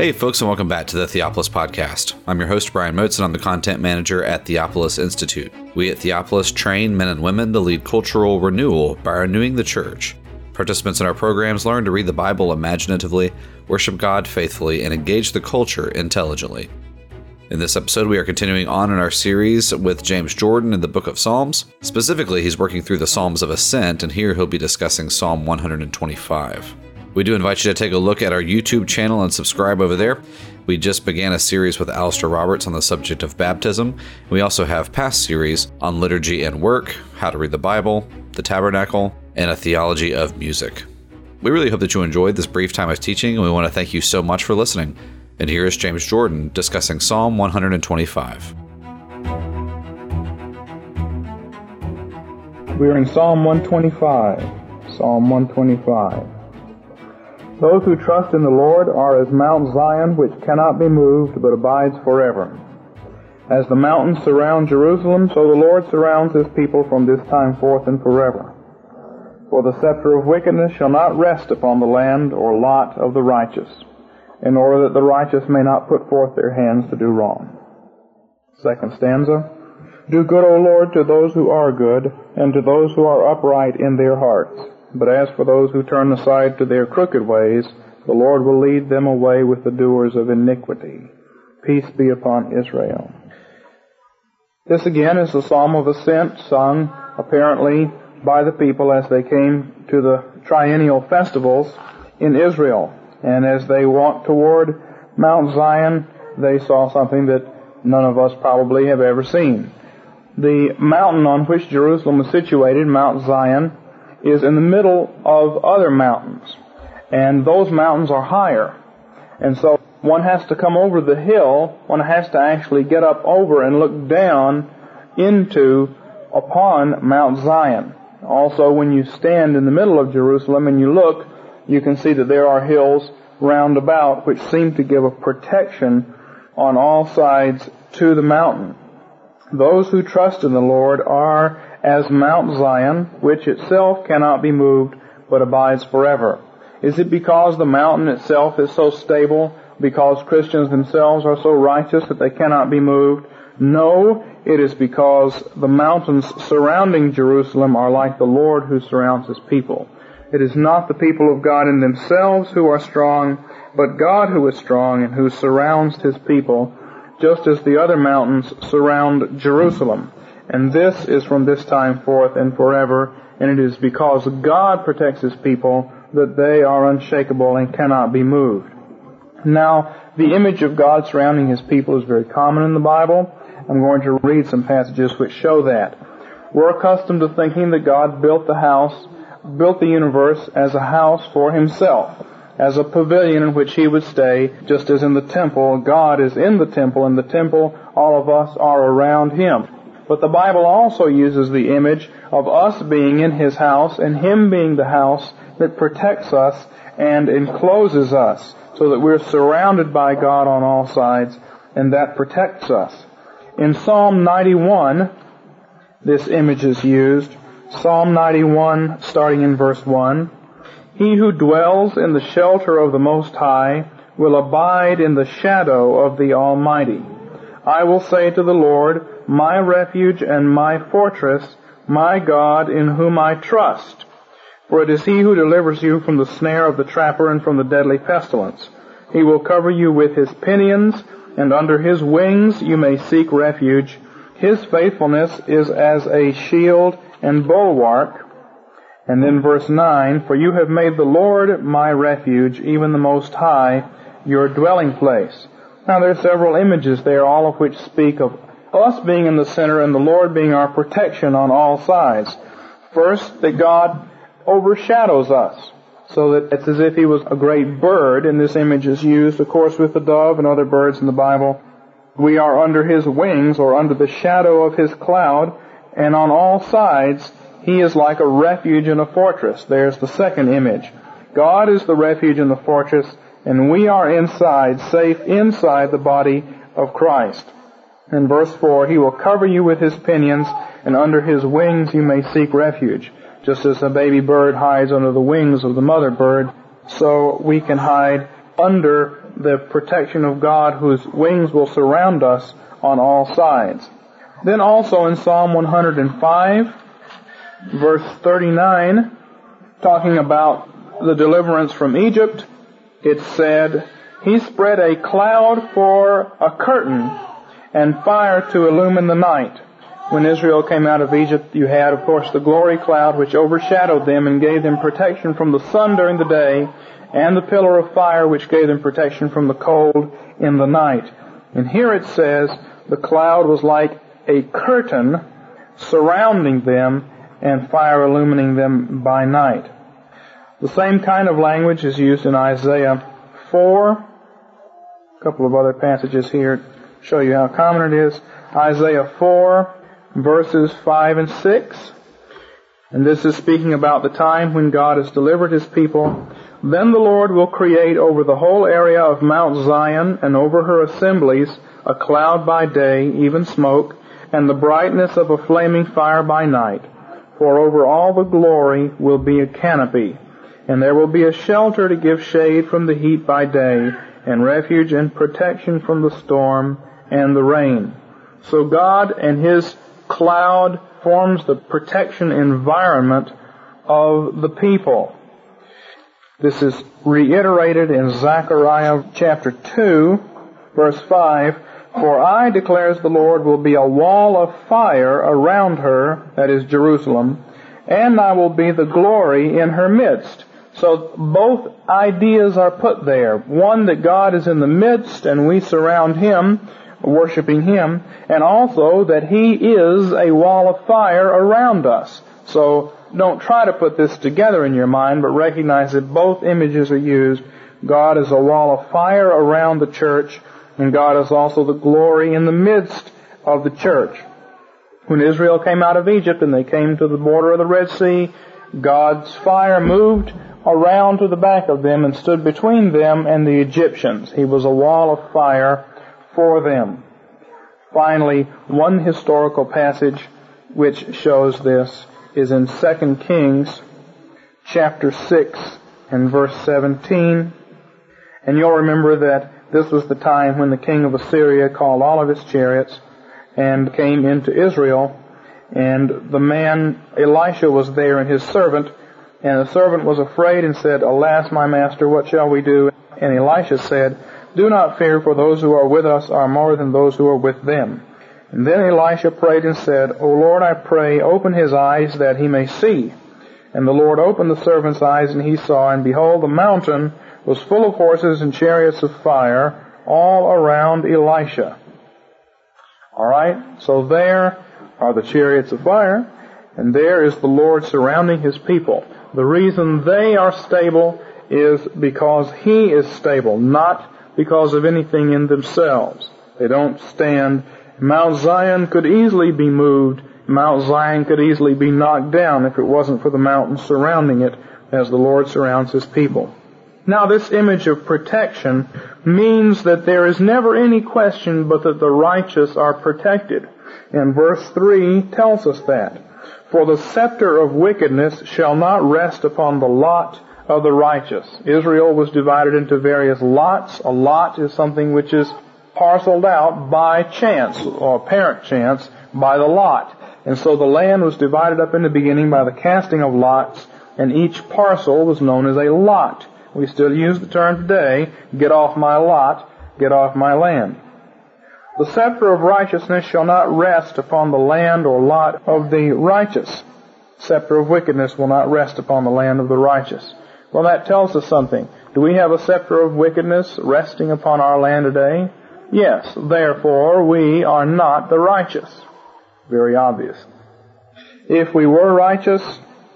Hey, folks, and welcome back to the Theopolis Podcast. I'm your host, Brian Motes, and I'm the content manager at Theopolis Institute. We at Theopolis train men and women to lead cultural renewal by renewing the church. Participants in our programs learn to read the Bible imaginatively, worship God faithfully, and engage the culture intelligently. In this episode, we are continuing on in our series with James Jordan in the book of Psalms. Specifically, he's working through the Psalms of Ascent, and here he'll be discussing Psalm 125. We do invite you to take a look at our YouTube channel and subscribe over there. We just began a series with Alastair Roberts on the subject of baptism. We also have past series on liturgy and work, how to read the Bible, the tabernacle, and a theology of music. We really hope that you enjoyed this brief time of teaching, and we want to thank you so much for listening. And here is James Jordan discussing Psalm 125. We are in Psalm 125. Psalm 125. Those who trust in the Lord are as Mount Zion, which cannot be moved, but abides forever. As the mountains surround Jerusalem, so the Lord surrounds his people from this time forth and forever. For the scepter of wickedness shall not rest upon the land or lot of the righteous, in order that the righteous may not put forth their hands to do wrong. Second stanza. Do good, O Lord, to those who are good, and to those who are upright in their hearts. But as for those who turn aside to their crooked ways, the Lord will lead them away with the doers of iniquity. Peace be upon Israel. This again is the Psalm of Ascent sung apparently by the people as they came to the triennial festivals in Israel. And as they walked toward Mount Zion, they saw something that none of us probably have ever seen. The mountain on which Jerusalem was situated, Mount Zion, is in the middle of other mountains. And those mountains are higher. And so one has to come over the hill, one has to actually get up over and look down into, upon Mount Zion. Also, when you stand in the middle of Jerusalem and you look, you can see that there are hills round about which seem to give a protection on all sides to the mountain. Those who trust in the Lord are as Mount Zion, which itself cannot be moved, but abides forever. Is it because the mountain itself is so stable, because Christians themselves are so righteous that they cannot be moved? No, it is because the mountains surrounding Jerusalem are like the Lord who surrounds his people. It is not the people of God in themselves who are strong, but God who is strong and who surrounds his people, just as the other mountains surround Jerusalem. And this is from this time forth and forever, and it is because God protects His people that they are unshakable and cannot be moved. Now, the image of God surrounding His people is very common in the Bible. I'm going to read some passages which show that. We're accustomed to thinking that God built the house, built the universe as a house for Himself, as a pavilion in which He would stay, just as in the temple, God is in the temple, and the temple, all of us are around Him. But the Bible also uses the image of us being in His house and Him being the house that protects us and encloses us so that we're surrounded by God on all sides and that protects us. In Psalm 91, this image is used. Psalm 91, starting in verse 1. He who dwells in the shelter of the Most High will abide in the shadow of the Almighty. I will say to the Lord, my refuge and my fortress, my God in whom I trust. For it is he who delivers you from the snare of the trapper and from the deadly pestilence. He will cover you with his pinions, and under his wings you may seek refuge. His faithfulness is as a shield and bulwark. And then verse 9, For you have made the Lord my refuge, even the Most High, your dwelling place. Now there are several images there, all of which speak of us being in the center and the Lord being our protection on all sides. First, that God overshadows us. So that it's as if he was a great bird, and this image is used, of course, with the dove and other birds in the Bible. We are under his wings or under the shadow of his cloud, and on all sides, he is like a refuge and a fortress. There's the second image. God is the refuge and the fortress, and we are inside, safe inside the body of Christ. In verse 4, He will cover you with His pinions, and under His wings you may seek refuge. Just as a baby bird hides under the wings of the mother bird, so we can hide under the protection of God whose wings will surround us on all sides. Then also in Psalm 105, verse 39, talking about the deliverance from Egypt, it said, He spread a cloud for a curtain and fire to illumine the night. When Israel came out of Egypt, you had, of course, the glory cloud which overshadowed them and gave them protection from the sun during the day, and the pillar of fire which gave them protection from the cold in the night. And here it says, the cloud was like a curtain surrounding them and fire illumining them by night. The same kind of language is used in Isaiah 4. A couple of other passages here show you how common it is. Isaiah 4, verses 5 and 6. And this is speaking about the time when God has delivered His people. Then the Lord will create over the whole area of Mount Zion and over her assemblies a cloud by day, even smoke, and the brightness of a flaming fire by night. For over all the glory will be a canopy, and there will be a shelter to give shade from the heat by day, and refuge and protection from the storm and the rain. So God and His cloud forms the protection environment of the people. This is reiterated in Zechariah chapter 2, verse 5. For I, declares the Lord, will be a wall of fire around her, that is Jerusalem, and I will be the glory in her midst. So both ideas are put there. One that God is in the midst and we surround Him, worshiping Him, and also that He is a wall of fire around us. So don't try to put this together in your mind, but recognize that both images are used. God is a wall of fire around the church, and God is also the glory in the midst of the church. When Israel came out of Egypt and they came to the border of the Red Sea, God's fire moved around to the back of them and stood between them and the Egyptians. He was a wall of fire for them. Finally, one historical passage which shows this is in 2 Kings chapter 6 and verse 17. And you'll remember that this was the time when the king of Assyria called all of his chariots and came into Israel. And the man Elisha was there and his servant. And the servant was afraid and said, Alas, my master, what shall we do? And Elisha said, Do not fear, for those who are with us are more than those who are with them. And then Elisha prayed and said, O Lord, I pray, open his eyes that he may see. And the Lord opened the servant's eyes, and he saw, and behold, the mountain was full of horses and chariots of fire all around Elisha. Alright, so there are the chariots of fire, and there is the Lord surrounding his people. The reason they are stable is because he is stable, not because of anything in themselves. They don't stand Mount Zion could easily be moved. Mount Zion could easily be knocked down if it wasn't for the mountains surrounding it as the Lord surrounds His people. Now this image of protection means that there is never any question but that the righteous are protected. And verse 3 tells us that. For the scepter of wickedness shall not rest upon the lot of the righteous. Israel was divided into various lots. A lot is something which is parceled out by chance, or apparent chance, by the lot. And so the land was divided up in the beginning by the casting of lots, and each parcel was known as a lot. We still use the term today, get off my lot, get off my land. The scepter of righteousness shall not rest upon the land or lot of the righteous. Scepter of wickedness will not rest upon the land of the righteous. Well, that tells us something. Do we have a scepter of wickedness resting upon our land today? Yes, therefore we are not the righteous. Very obvious. If we were righteous,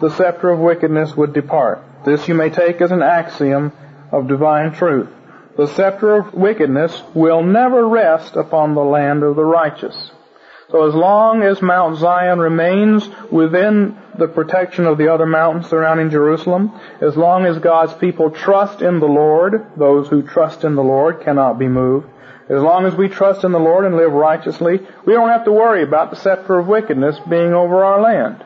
the scepter of wickedness would depart. This you may take as an axiom of divine truth. The scepter of wickedness will never rest upon the land of the righteous. So as long as Mount Zion remains within the protection of the other mountains surrounding Jerusalem, as long as God's people trust in the Lord, those who trust in the Lord cannot be moved, as long as we trust in the Lord and live righteously, we don't have to worry about the scepter of wickedness being over our land.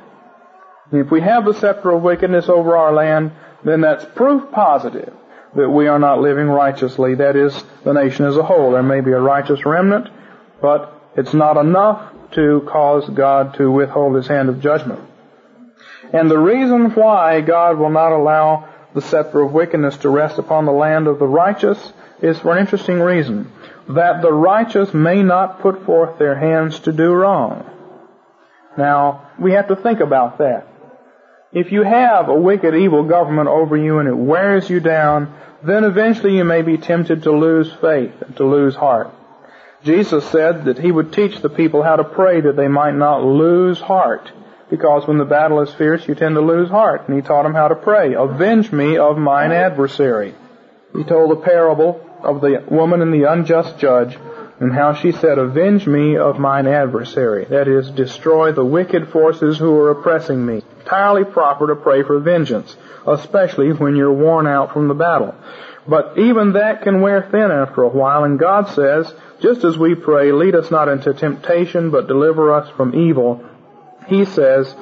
If we have the scepter of wickedness over our land, then that's proof positive that we are not living righteously. That is, the nation as a whole. There may be a righteous remnant, but it's not enough to cause God to withhold his hand of judgment. And the reason why God will not allow the scepter of wickedness to rest upon the land of the righteous is for an interesting reason. That the righteous may not put forth their hands to do wrong. Now, we have to think about that. If you have a wicked, evil government over you and it wears you down, then eventually you may be tempted to lose faith and to lose heart. Jesus said that he would teach the people how to pray that they might not lose heart. Because when the battle is fierce, you tend to lose heart. And he taught them how to pray. Avenge me of mine adversary. He told the parable of the woman and the unjust judge and how she said, Avenge me of mine adversary. That is, destroy the wicked forces who are oppressing me. Entirely proper to pray for vengeance, especially when you're worn out from the battle. But even that can wear thin after a while, and God says, just as we pray, lead us not into temptation, but deliver us from evil, He says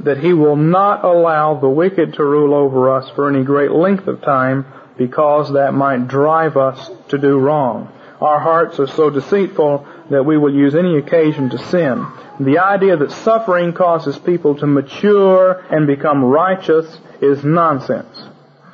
that He will not allow the wicked to rule over us for any great length of time, because that might drive us to do wrong. Our hearts are so deceitful that we will use any occasion to sin. The idea that suffering causes people to mature and become righteous is nonsense.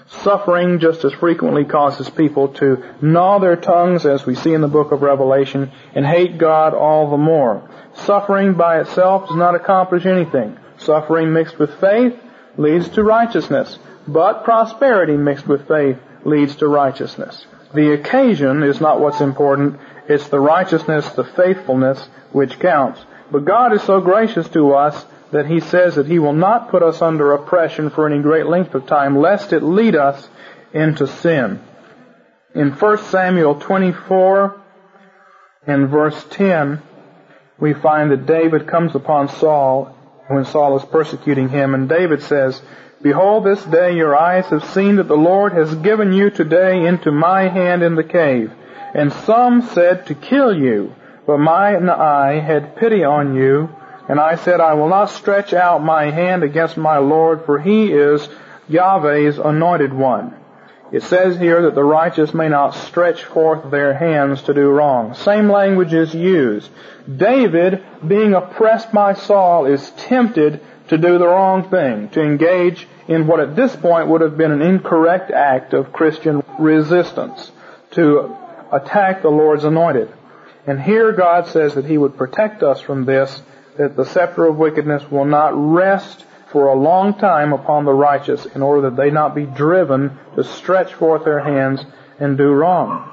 Suffering just as frequently causes people to gnaw their tongues, as we see in the book of Revelation, and hate God all the more. Suffering by itself does not accomplish anything. Suffering mixed with faith leads to righteousness, but prosperity mixed with faith leads to righteousness. The occasion is not what's important, it's the righteousness, the faithfulness which counts. But God is so gracious to us that He says that He will not put us under oppression for any great length of time, lest it lead us into sin. In 1 Samuel 24 and verse 10, we find that David comes upon Saul when Saul is persecuting him, and David says, Behold, this day your eyes have seen that the Lord has given you today into my hand in the cave. And some said to kill you, but mine eye had pity on you, and I said, I will not stretch out my hand against my Lord, for he is Yahweh's anointed one. It says here that the righteous may not stretch forth their hands to do wrong. Same language is used. David, being oppressed by Saul, is tempted to do the wrong thing, to engage in what at this point would have been an incorrect act of Christian resistance, to attack the Lord's anointed. And here God says that He would protect us from this, that the scepter of wickedness will not rest for a long time upon the righteous in order that they not be driven to stretch forth their hands and do wrong.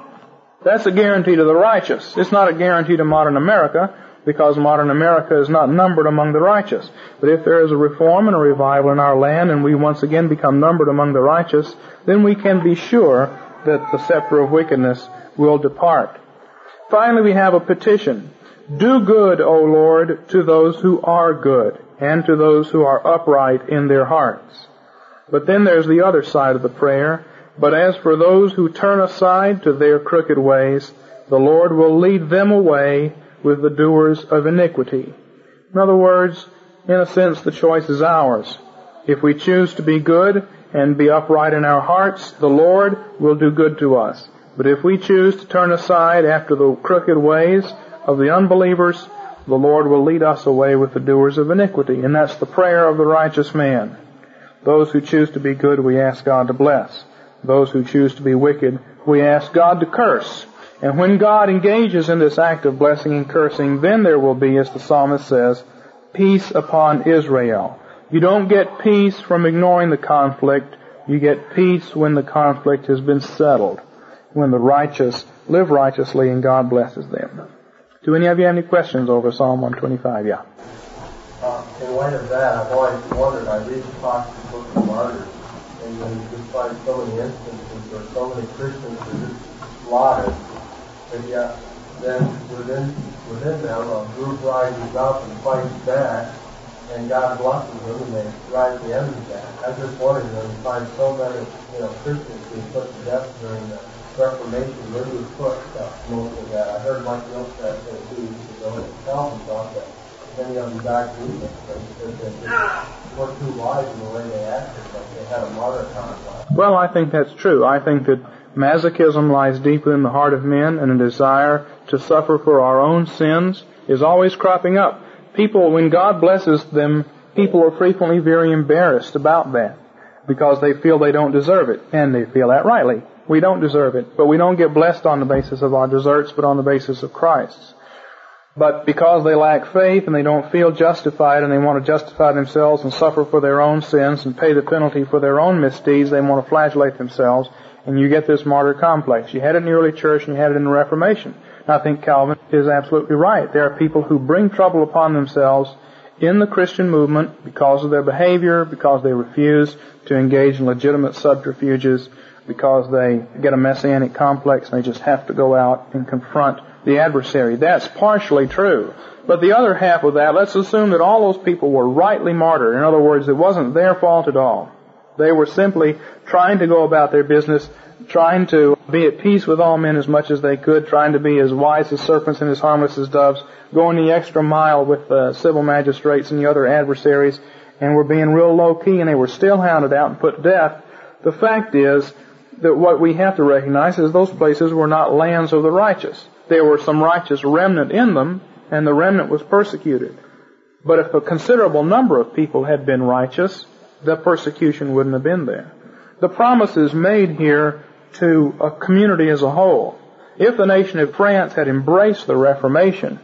That's a guarantee to the righteous. It's not a guarantee to modern America because modern America is not numbered among the righteous. But if there is a reform and a revival in our land and we once again become numbered among the righteous, then we can be sure that the scepter of wickedness will depart. Finally, we have a petition. Do good, O Lord, to those who are good and to those who are upright in their hearts. But then there's the other side of the prayer. But as for those who turn aside to their crooked ways, the Lord will lead them away with the doers of iniquity. In other words, in a sense, the choice is ours. If we choose to be good and be upright in our hearts, the Lord will do good to us. But if we choose to turn aside after the crooked ways of the unbelievers, the Lord will lead us away with the doers of iniquity. And that's the prayer of the righteous man. Those who choose to be good, we ask God to bless. Those who choose to be wicked, we ask God to curse. And when God engages in this act of blessing and cursing, then there will be, as the psalmist says, peace upon Israel. You don't get peace from ignoring the conflict. You get peace when the conflict has been settled. When the righteous live righteously and God blesses them. Do any of you have any questions over Psalm 125? Yeah. Uh, in light of that, I've always wondered, I read the Book of Martyrs, and you just find so many instances where so many Christians are just slaughtered but yet then within within them a group rises up and fights back, and God blesses them and they drive the enemy back. I just wondering, you know, you find so many you know Christians being put to death during the Reformation. Where do we put uh, most of that? I heard Mike Milstead say two weeks ago that Calvin thought that many of these back movements that, that, that were too wise in the way they acted, like they had a martyr complex. Well, I think that's true. I think that masochism lies deep in the heart of men and a desire to suffer for our own sins is always cropping up. People, when God blesses them, people are frequently very embarrassed about that because they feel they don't deserve it, and they feel that rightly. We don't deserve it, but we don't get blessed on the basis of our deserts, but on the basis of Christ's. But because they lack faith and they don't feel justified and they want to justify themselves and suffer for their own sins and pay the penalty for their own misdeeds, they want to flagellate themselves and you get this martyr complex. You had it in the early church and you had it in the Reformation. And I think Calvin is absolutely right. There are people who bring trouble upon themselves in the Christian movement because of their behavior, because they refuse to engage in legitimate subterfuges, because they get a messianic complex and they just have to go out and confront the adversary. That's partially true. But the other half of that, let's assume that all those people were rightly martyred. In other words, it wasn't their fault at all. They were simply trying to go about their business, trying to be at peace with all men as much as they could, trying to be as wise as serpents and as harmless as doves, going the extra mile with the civil magistrates and the other adversaries, and were being real low key, and they were still hounded out and put to death. The fact is that what we have to recognize is those places were not lands of the righteous there were some righteous remnant in them, and the remnant was persecuted. But if a considerable number of people had been righteous, the persecution wouldn't have been there. The promise is made here to a community as a whole. If the nation of France had embraced the Reformation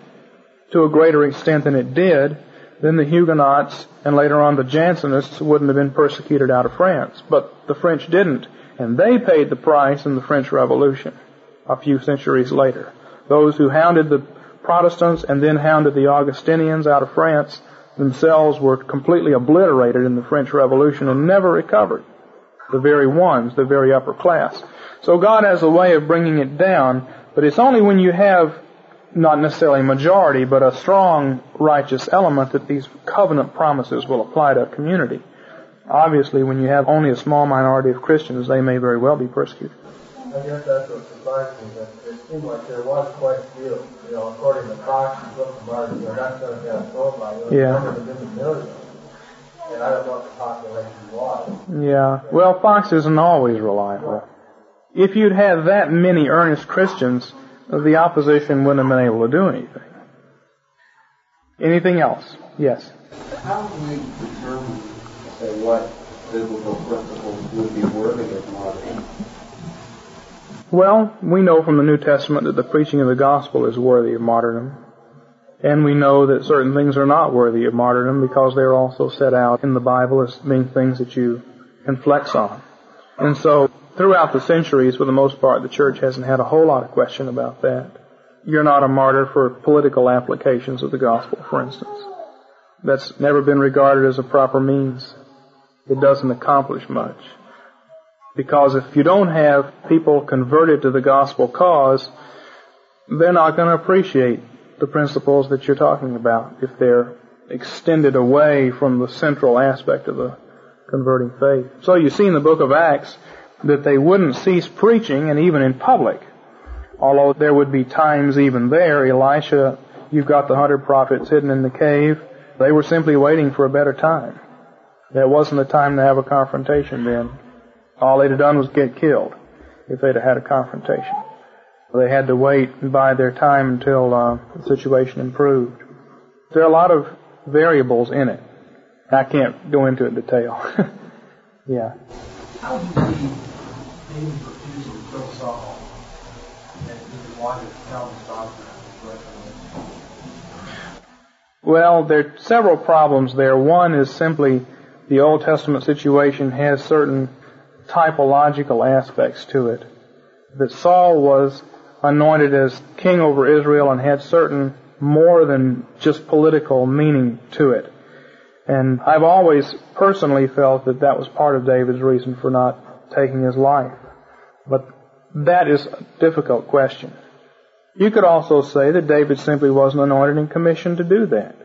to a greater extent than it did, then the Huguenots and later on the Jansenists wouldn't have been persecuted out of France. But the French didn't, and they paid the price in the French Revolution a few centuries later. Those who hounded the Protestants and then hounded the Augustinians out of France themselves were completely obliterated in the French Revolution and never recovered. The very ones, the very upper class. So God has a way of bringing it down, but it's only when you have not necessarily a majority, but a strong righteous element that these covenant promises will apply to a community. Obviously, when you have only a small minority of Christians, they may very well be persecuted. I guess that's what surprised me, that it seemed like there was quite a few, you know, according to Foxe and Book of Martyrs, you know, that's going to get sold by, you know, Yeah. numbers in the millions. And I don't know what the population was. Yeah. Well, Foxe isn't always reliable. If you'd had that many earnest Christians, the opposition wouldn't have been able to do anything. Anything else? Yes. How do we determine, say, what biblical principles would be worthy of martyrdom? Well, we know from the New Testament that the preaching of the gospel is worthy of martyrdom. And we know that certain things are not worthy of martyrdom because they're also set out in the Bible as being things that you can flex on. And so, throughout the centuries, for the most part, the church hasn't had a whole lot of question about that. You're not a martyr for political applications of the gospel, for instance. That's never been regarded as a proper means. It doesn't accomplish much. Because if you don't have people converted to the gospel cause, they're not going to appreciate the principles that you're talking about if they're extended away from the central aspect of the converting faith. So you see in the book of Acts that they wouldn't cease preaching and even in public. Although there would be times even there, Elisha, you've got the hundred prophets hidden in the cave. They were simply waiting for a better time. There wasn't a time to have a confrontation then. All they'd have done was get killed if they'd have had a confrontation. They had to wait and bide their time until uh, the situation improved. There are a lot of variables in it. I can't go into it in detail. yeah. How do you see David's refusal to kill Saul and to tell doctrine Well, there are several problems there. One is simply the Old Testament situation has certain typological aspects to it. That Saul was anointed as king over Israel and had certain more than just political meaning to it. And I've always personally felt that that was part of David's reason for not taking his life. But that is a difficult question. You could also say that David simply wasn't anointed and commissioned to do that.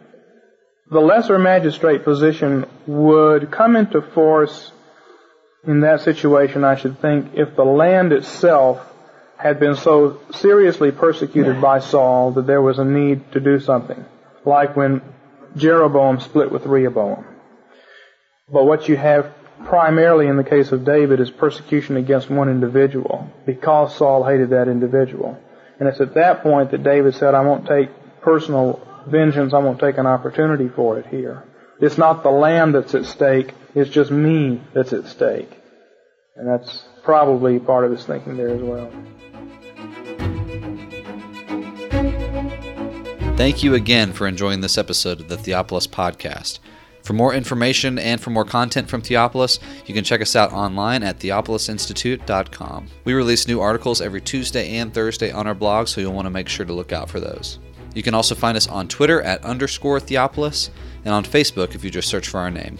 The lesser magistrate position would come into force in that situation, I should think, if the land itself had been so seriously persecuted by Saul that there was a need to do something. Like when Jeroboam split with Rehoboam. But what you have primarily in the case of David is persecution against one individual because Saul hated that individual. And it's at that point that David said, I won't take personal vengeance, I won't take an opportunity for it here. It's not the land that's at stake, it's just me that's at stake. And that's probably part of his thinking there as well. Thank you again for enjoying this episode of the Theopolis Podcast. For more information and for more content from Theopolis, you can check us out online at theopolisinstitute.com. We release new articles every Tuesday and Thursday on our blog, so you'll want to make sure to look out for those. You can also find us on Twitter at underscore Theopolis and on Facebook if you just search for our name.